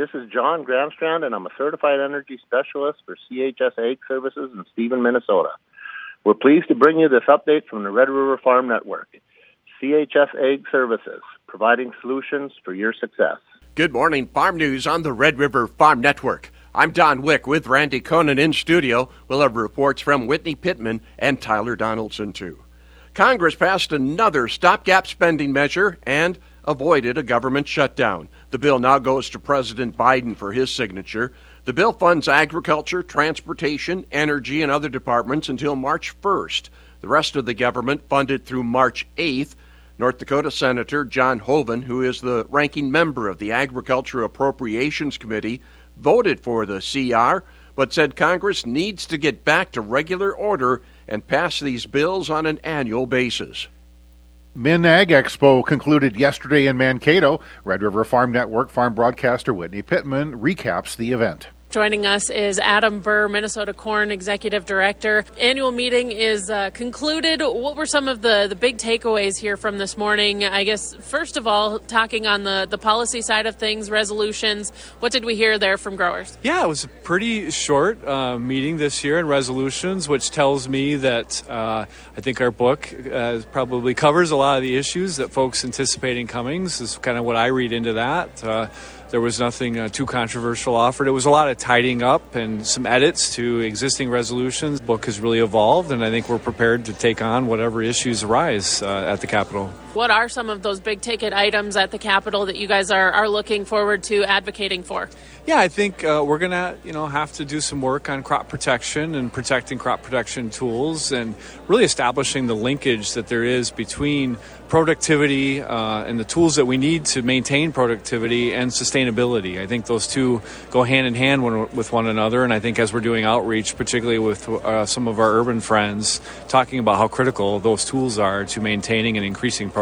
This is John Gramstrand, and I'm a certified energy specialist for CHS Ag Services in Stephen, Minnesota. We're pleased to bring you this update from the Red River Farm Network. CHS Ag Services, providing solutions for your success. Good morning, Farm News on the Red River Farm Network. I'm Don Wick with Randy Koenen in studio. We'll have reports from Whitney Pittman and Tyler Donaldson, too. Congress passed another stopgap spending measure and avoided a government shutdown. The bill now goes to President Biden for his signature. The bill funds agriculture, transportation, energy, and other departments until March 1st. The rest of the government funded through March 8th. North Dakota Senator John Hoeven, who is the ranking member of the Agriculture Appropriations Committee, voted for the CR, but said Congress needs to get back to regular order and pass these bills on an annual basis. Min Ag Expo concluded yesterday in Mankato. Red River Farm Network farm broadcaster Whitney Pittman recaps the event. Joining us is Adam Birr, Minnesota Corn Executive Director. Annual meeting is uh, concluded. What were some of the, the big takeaways here from this morning? I guess, first of all, talking on the, the policy side of things, resolutions. What did we hear there from growers? Yeah, it was a pretty short uh, meeting this year in resolutions, which tells me that uh, I think our book uh, probably covers a lot of the issues that folks anticipating comings, is kind of what I read into that. There was nothing uh, too controversial offered. It was a lot of tidying up and some edits to existing resolutions. The book has really evolved, and I think we're prepared to take on whatever issues arise uh, at the Capitol. What are some of those big ticket items at the Capitol that you guys are, are looking forward to advocating for? Yeah, I think uh, we're going to, you know, have to do some work on crop protection and protecting crop protection tools and really establishing the linkage that there is between productivity uh, and the tools that we need to maintain productivity and sustainability. I think those two go hand in hand with one another. And I think as we're doing outreach, particularly with uh, some of our urban friends, talking about how critical those tools are to maintaining and increasing productivity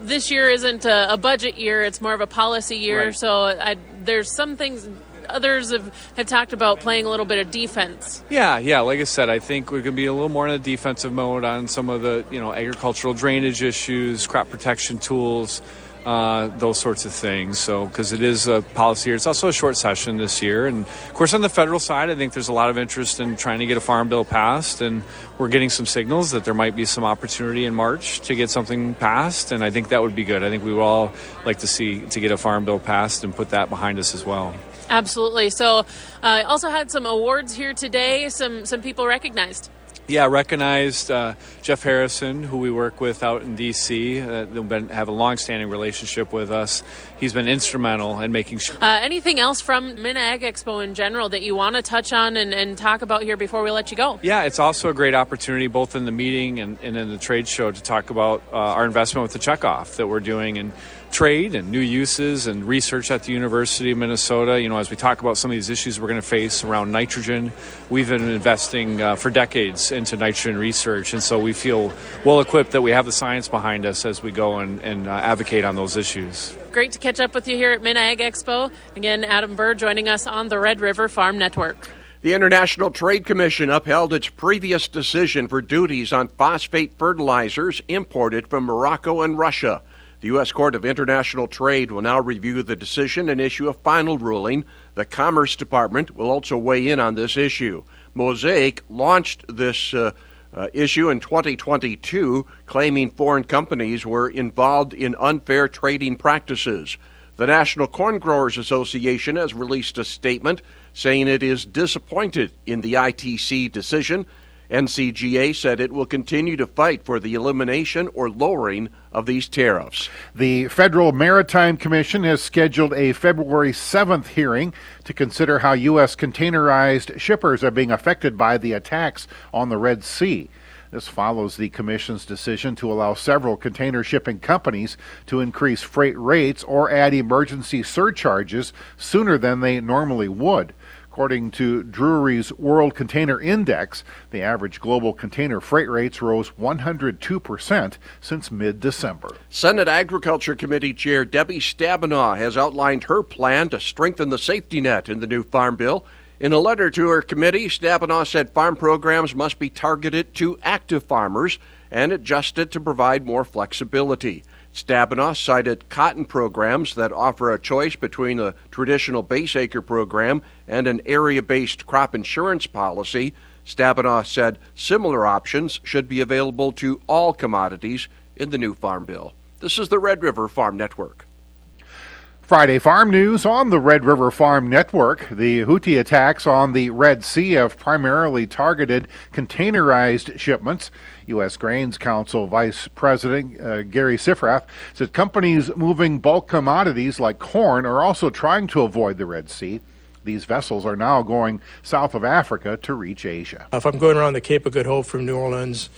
this year isn't a, a, budget year; it's more of a policy year. Right. So I, there's some things. Others have, have talked about playing a little bit of defense. Yeah, yeah. Like I said, I think we're going to be a little more in a defensive mode on some of the, you know, agricultural drainage issues, crop protection tools uh, those sorts of things. So, because it is a policy year, it's also a short session this year. And of course, on the federal side, I think there's a lot of interest in trying to get a farm bill passed. And we're getting some signals that there might be some opportunity in March to get something passed. And I think that would be good. I think we would all like to see to get a farm bill passed and put that behind us as well. Absolutely. So, I uh, also had some awards here today. Some some people recognized. Yeah, recognized uh, Jeff Harrison, who we work with out in D.C. Uh, been, have a long-standing relationship with us. He's been instrumental in making sure. Uh, anything else from Min Ag Expo in general that you want to touch on and, and, talk about here before we let you go? Yeah, it's also a great opportunity, both in the meeting and, and in the trade show, to talk about uh, our investment with the checkoff that we're doing and trade and new uses and research at the University of Minnesota. You know, as we talk about some of these issues we're going to face around nitrogen, we've been investing uh, for decades into nitrogen research, and so we feel well equipped that we have the science behind us as we go and, and uh, advocate on those issues. Great to catch up with you here at Min Ag Expo. Again, Adam Birr joining us on the Red River Farm Network. The International Trade Commission upheld its previous decision for duties on phosphate fertilizers imported from Morocco and Russia. The U.S. Court of International Trade will now review the decision and issue a final ruling. The Commerce Department will also weigh in on this issue. Mosaic launched this uh, uh, issue in 2022, claiming foreign companies were involved in unfair trading practices. The National Corn Growers Association has released a statement saying it is disappointed in the ITC decision NCGA said it will continue to fight for the elimination or lowering of these tariffs. The Federal Maritime Commission has scheduled a February 7th hearing to consider how U.S. containerized shippers are being affected by the attacks on the Red Sea. This follows the Commission's decision to allow several container shipping companies to increase freight rates or add emergency surcharges sooner than they normally would. According to Drewry's World Container Index, the average global container freight rates rose 102% since mid December. Senate Agriculture Committee Chair Debbie Stabenow has outlined her plan to strengthen the safety net in the new Farm Bill. In a letter to her committee, Stabenow said farm programs must be targeted to active farmers and adjusted to provide more flexibility. Stabenow cited cotton programs that offer a choice between a traditional base acre program and an area based crop insurance policy. Stabenow said similar options should be available to all commodities in the new Farm Bill. This is the Red River Farm Network. Friday Farm News on the Red River Farm Network. The Houthi attacks on the Red Sea have primarily targeted containerized shipments. U.S. Grains Council Vice President uh, Cary Sifferath said companies moving bulk commodities like corn are also trying to avoid the Red Sea. These vessels are now going south of Africa to reach Asia. If I'm going around the Cape of Good Hope from New Orleans,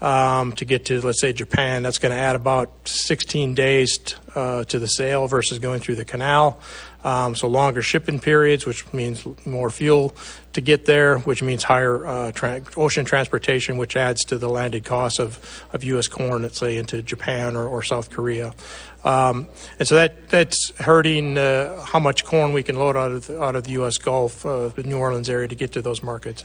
um, to get to, let's say, Japan. That's going to add about 16 days t- uh, to the sail versus going through the canal. Um, so longer shipping periods, which means more fuel to get there, which means higher uh, tra- ocean transportation, which adds to the landed cost of, of U.S. corn, let's say, into Japan or, or South Korea. Um, and so that that's hurting uh, how much corn we can load out of the, out of the U.S. Gulf, uh, the New Orleans area, to get to those markets.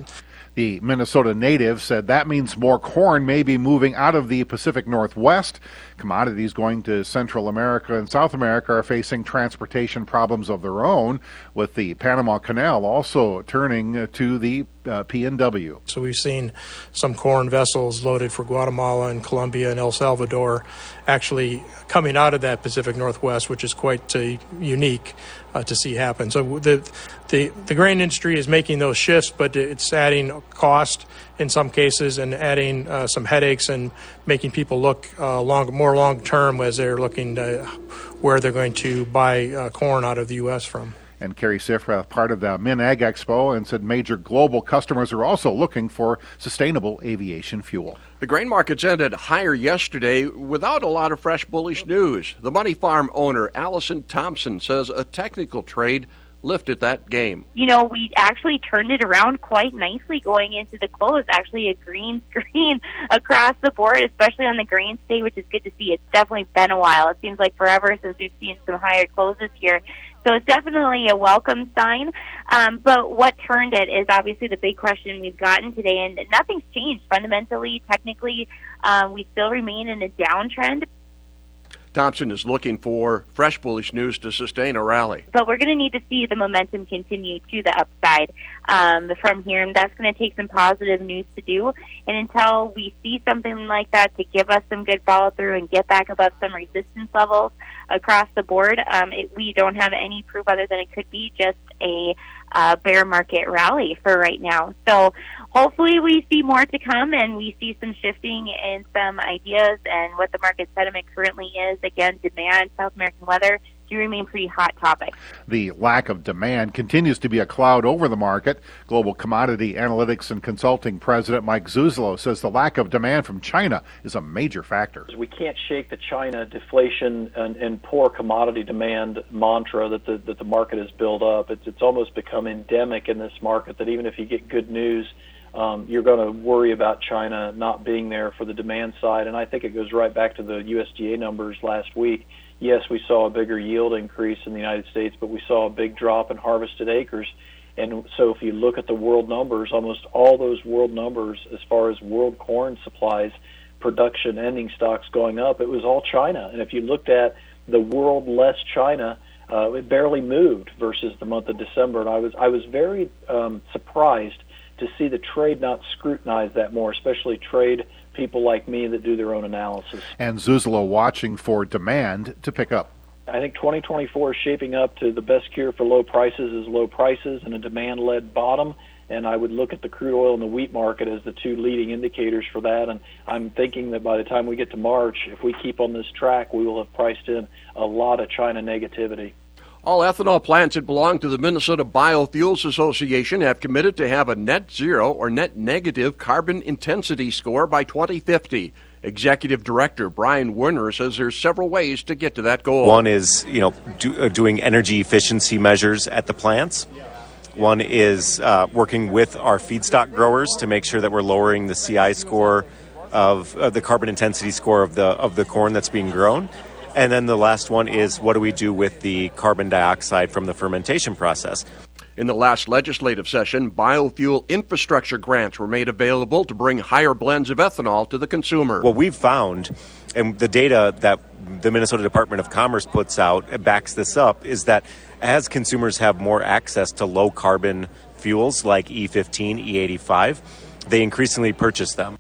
The Minnesota native said that means more corn may be moving out of the Pacific Northwest. Commodities going to Central America and South America are facing transportation problems of their own, with the Panama Canal also turning to the uh, PNW. So we've seen some corn vessels loaded for Guatemala and Colombia and El Salvador actually coming out of that Pacific Northwest, which is quite uh, unique uh, to see happen. So the, the the grain industry is making those shifts, but it's adding cost in some cases and adding uh, some headaches and making people look uh, long more long term as they're looking to where they're going to buy uh, corn out of the U.S. from and Cary Sifferath, part of the MinAg Expo, and said major global customers are also looking for sustainable aviation fuel. The grain markets ended higher yesterday without a lot of fresh bullish news. The Money Farm owner, Allison Thompson, says a technical trade lifted that game. You know, we actually turned it around quite nicely going into the close. Actually, a green screen across the board, especially on the grain state, which is good to see. It's definitely been a while. It seems like forever since we've seen some higher closes here. So it's definitely a welcome sign. Um, but what turned it is obviously the big question we've gotten today, and nothing's changed fundamentally. Technically, um, we still remain in a downtrend. Thompson is looking for fresh bullish news to sustain a rally. But we're going to need to see the momentum continue to the upside um, from here, and that's going to take some positive news to do. And until we see something like that to give us some good follow through and get back above some resistance levels across the board, um, it, we don't have any proof other than it could be just a uh, bear market rally for right now. So hopefully we see more to come and we see some shifting in some ideas and what the market sentiment currently is. Again, demand, South American weather do remain pretty hot topics. The lack of demand continues to be a cloud over the market. Global Commodity Analytics and Consulting President Mike Zuzolo says the lack of demand from China is a major factor. We can't shake the China deflation and, and poor commodity demand mantra that the, that the market has built up. It's, it's almost become endemic in this market that even if you get good news, um, you're going to worry about China not being there for the demand side. And I think it goes right back to the USDA numbers last week yes, we saw a bigger yield increase in the United States, but we saw a big drop in harvested acres. And so if you look at the world numbers, almost all those world numbers, as far as world corn supplies, production, ending stocks going up, it was all China. And if you looked at the world less China, uh, it barely moved versus the month of December. And I was I was very um, surprised to see the trade not scrutinize that more, especially trade people like me that do their own analysis. And Zuzolo watching for demand to pick up. I think 2024 is shaping up to the best cure for low prices is low prices and a demand-led bottom. And I would look at the crude oil and the wheat market as the two leading indicators for that. And I'm thinking that by the time we get to March, if we keep on this track, we will have priced in a lot of China negativity. All ethanol plants that belong to the Minnesota Biofuels Association have committed to have a net zero or net negative carbon intensity score by 2050. Executive Director Brian Werner says there's several ways to get to that goal. One is, you know, do, uh, doing energy efficiency measures at the plants. One is uh, working with our feedstock growers to make sure that we're lowering the CI score of uh, the carbon intensity score of the of the corn that's being grown. And then the last one is what do we do with the carbon dioxide from the fermentation process? In the last legislative session, biofuel infrastructure grants were made available to bring higher blends of ethanol to the consumer. What we've found and the data that the Minnesota Department of Commerce puts out backs this up is that as consumers have more access to low carbon fuels like E15, E85, they increasingly purchase them.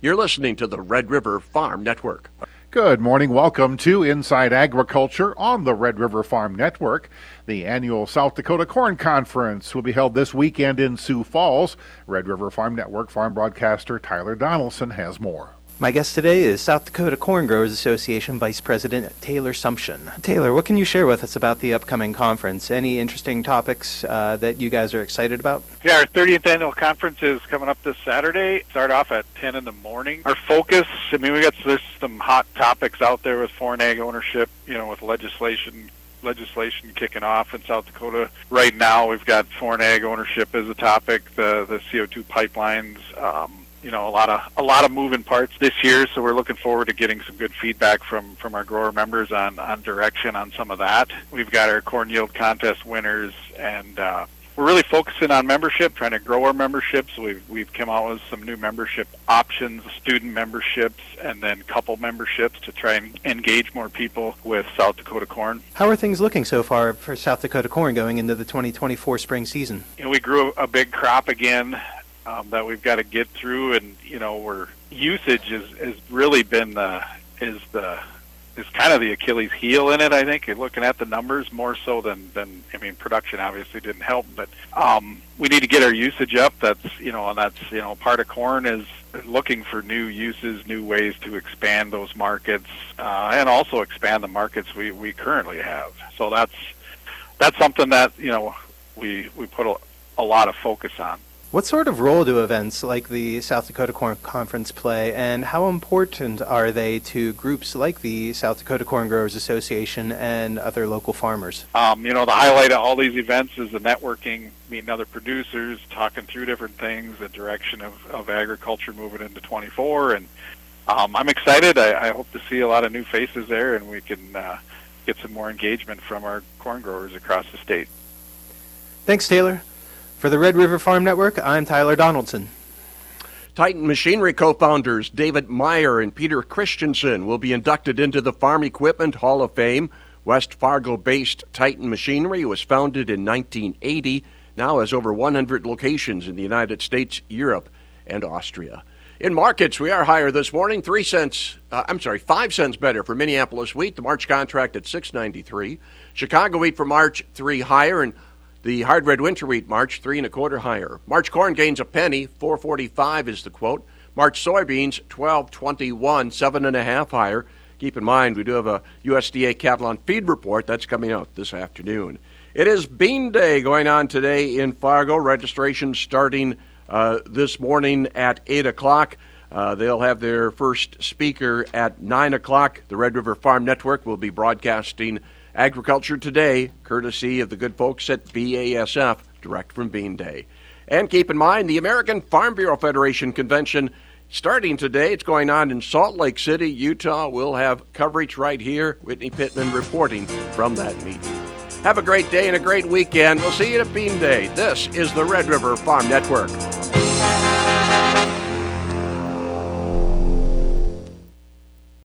You're listening to the Red River Farm Network. Good morning. Welcome to Inside Agriculture on the Red River Farm Network. The annual South Dakota Corn Conference will be held this weekend in Sioux Falls. Red River Farm Network farm broadcaster Tyler Donaldson has more. My guest today is South Dakota Corn Growers Association Vice President Taylor Sumption. Taylor, what can you share with us about the upcoming conference? Any interesting topics uh, that you guys are excited about? Yeah, our 30th annual conference is coming up this Saturday. Start off at 10 in the morning. Our focus, I mean, we got there's some hot topics out there with foreign ag ownership, you know, with legislation legislation kicking off in South Dakota. Right now, we've got foreign ag ownership as a topic, the the CO2 pipelines. Um, you know a lot of a lot of moving parts this year so we're looking forward to getting some good feedback from from our grower members on on direction on some of that we've got our corn yield contest winners and uh we're really focusing on membership, trying to grow our memberships. We've we've come out with some new membership options, student memberships, and then couple memberships to try and engage more people with South Dakota corn. How are things looking so far for South Dakota corn going into the 2024 spring season? You know, we grew a big crop again um, that we've got to get through, and you know, where usage is has really been the is the is kind of the Achilles heel in it. I think looking at the numbers more so than than I mean, production obviously didn't help, but um, we need to get our usage up. That's you know, and that's you know, part of corn is looking for new uses, new ways to expand those markets, uh, and also expand the markets we we currently have. So that's that's something that you know we we put a, a lot of focus on. What sort of role do events like the South Dakota Corn Conference play, and how important are they to groups like the South Dakota Corn Growers Association and other local farmers? Um, you know, the highlight of all these events is the networking, meeting other producers, talking through different things, the direction of, of agriculture moving into 24, and um, I'm excited. I, I hope to see a lot of new faces there, and we can uh, get some more engagement from our corn growers across the state. Thanks, Taylor. For the Red River Farm Network, I'm Tyler Donaldson. Titan Machinery co founders David Meyer and Peter Christianson will be inducted into the Farm Equipment Hall of Fame. West Fargo based Titan Machinery was founded in 1980, now has over 100 locations in the United States, Europe, and Australia. In markets, we are higher this morning, three cents. Uh, I'm sorry, five cents better for Minneapolis wheat. The March contract at 6.93. Chicago wheat for March three higher, and the hard red winter wheat March three and a quarter higher. March corn gains a penny, four forty five is the quote. March soybeans twelve twenty one, seven and a half higher. Keep in mind we do have a USDA cattle on feed report that's coming out this afternoon. It is Bean Day going on today in Fargo. Registration starting uh, this morning at eight o'clock. Uh, they'll have their first speaker at 9 o'clock. The Red River Farm Network will be broadcasting Agriculture Today, courtesy of the good folks at BASF, direct from Bean Day. And keep in mind, the American Farm Bureau Federation convention starting today. It's going on in Salt Lake City, Utah. We'll have coverage right here. Whitney Pittman reporting from that meeting. Have a great day and a great weekend. We'll see you at Bean Day. This is the Red River Farm Network.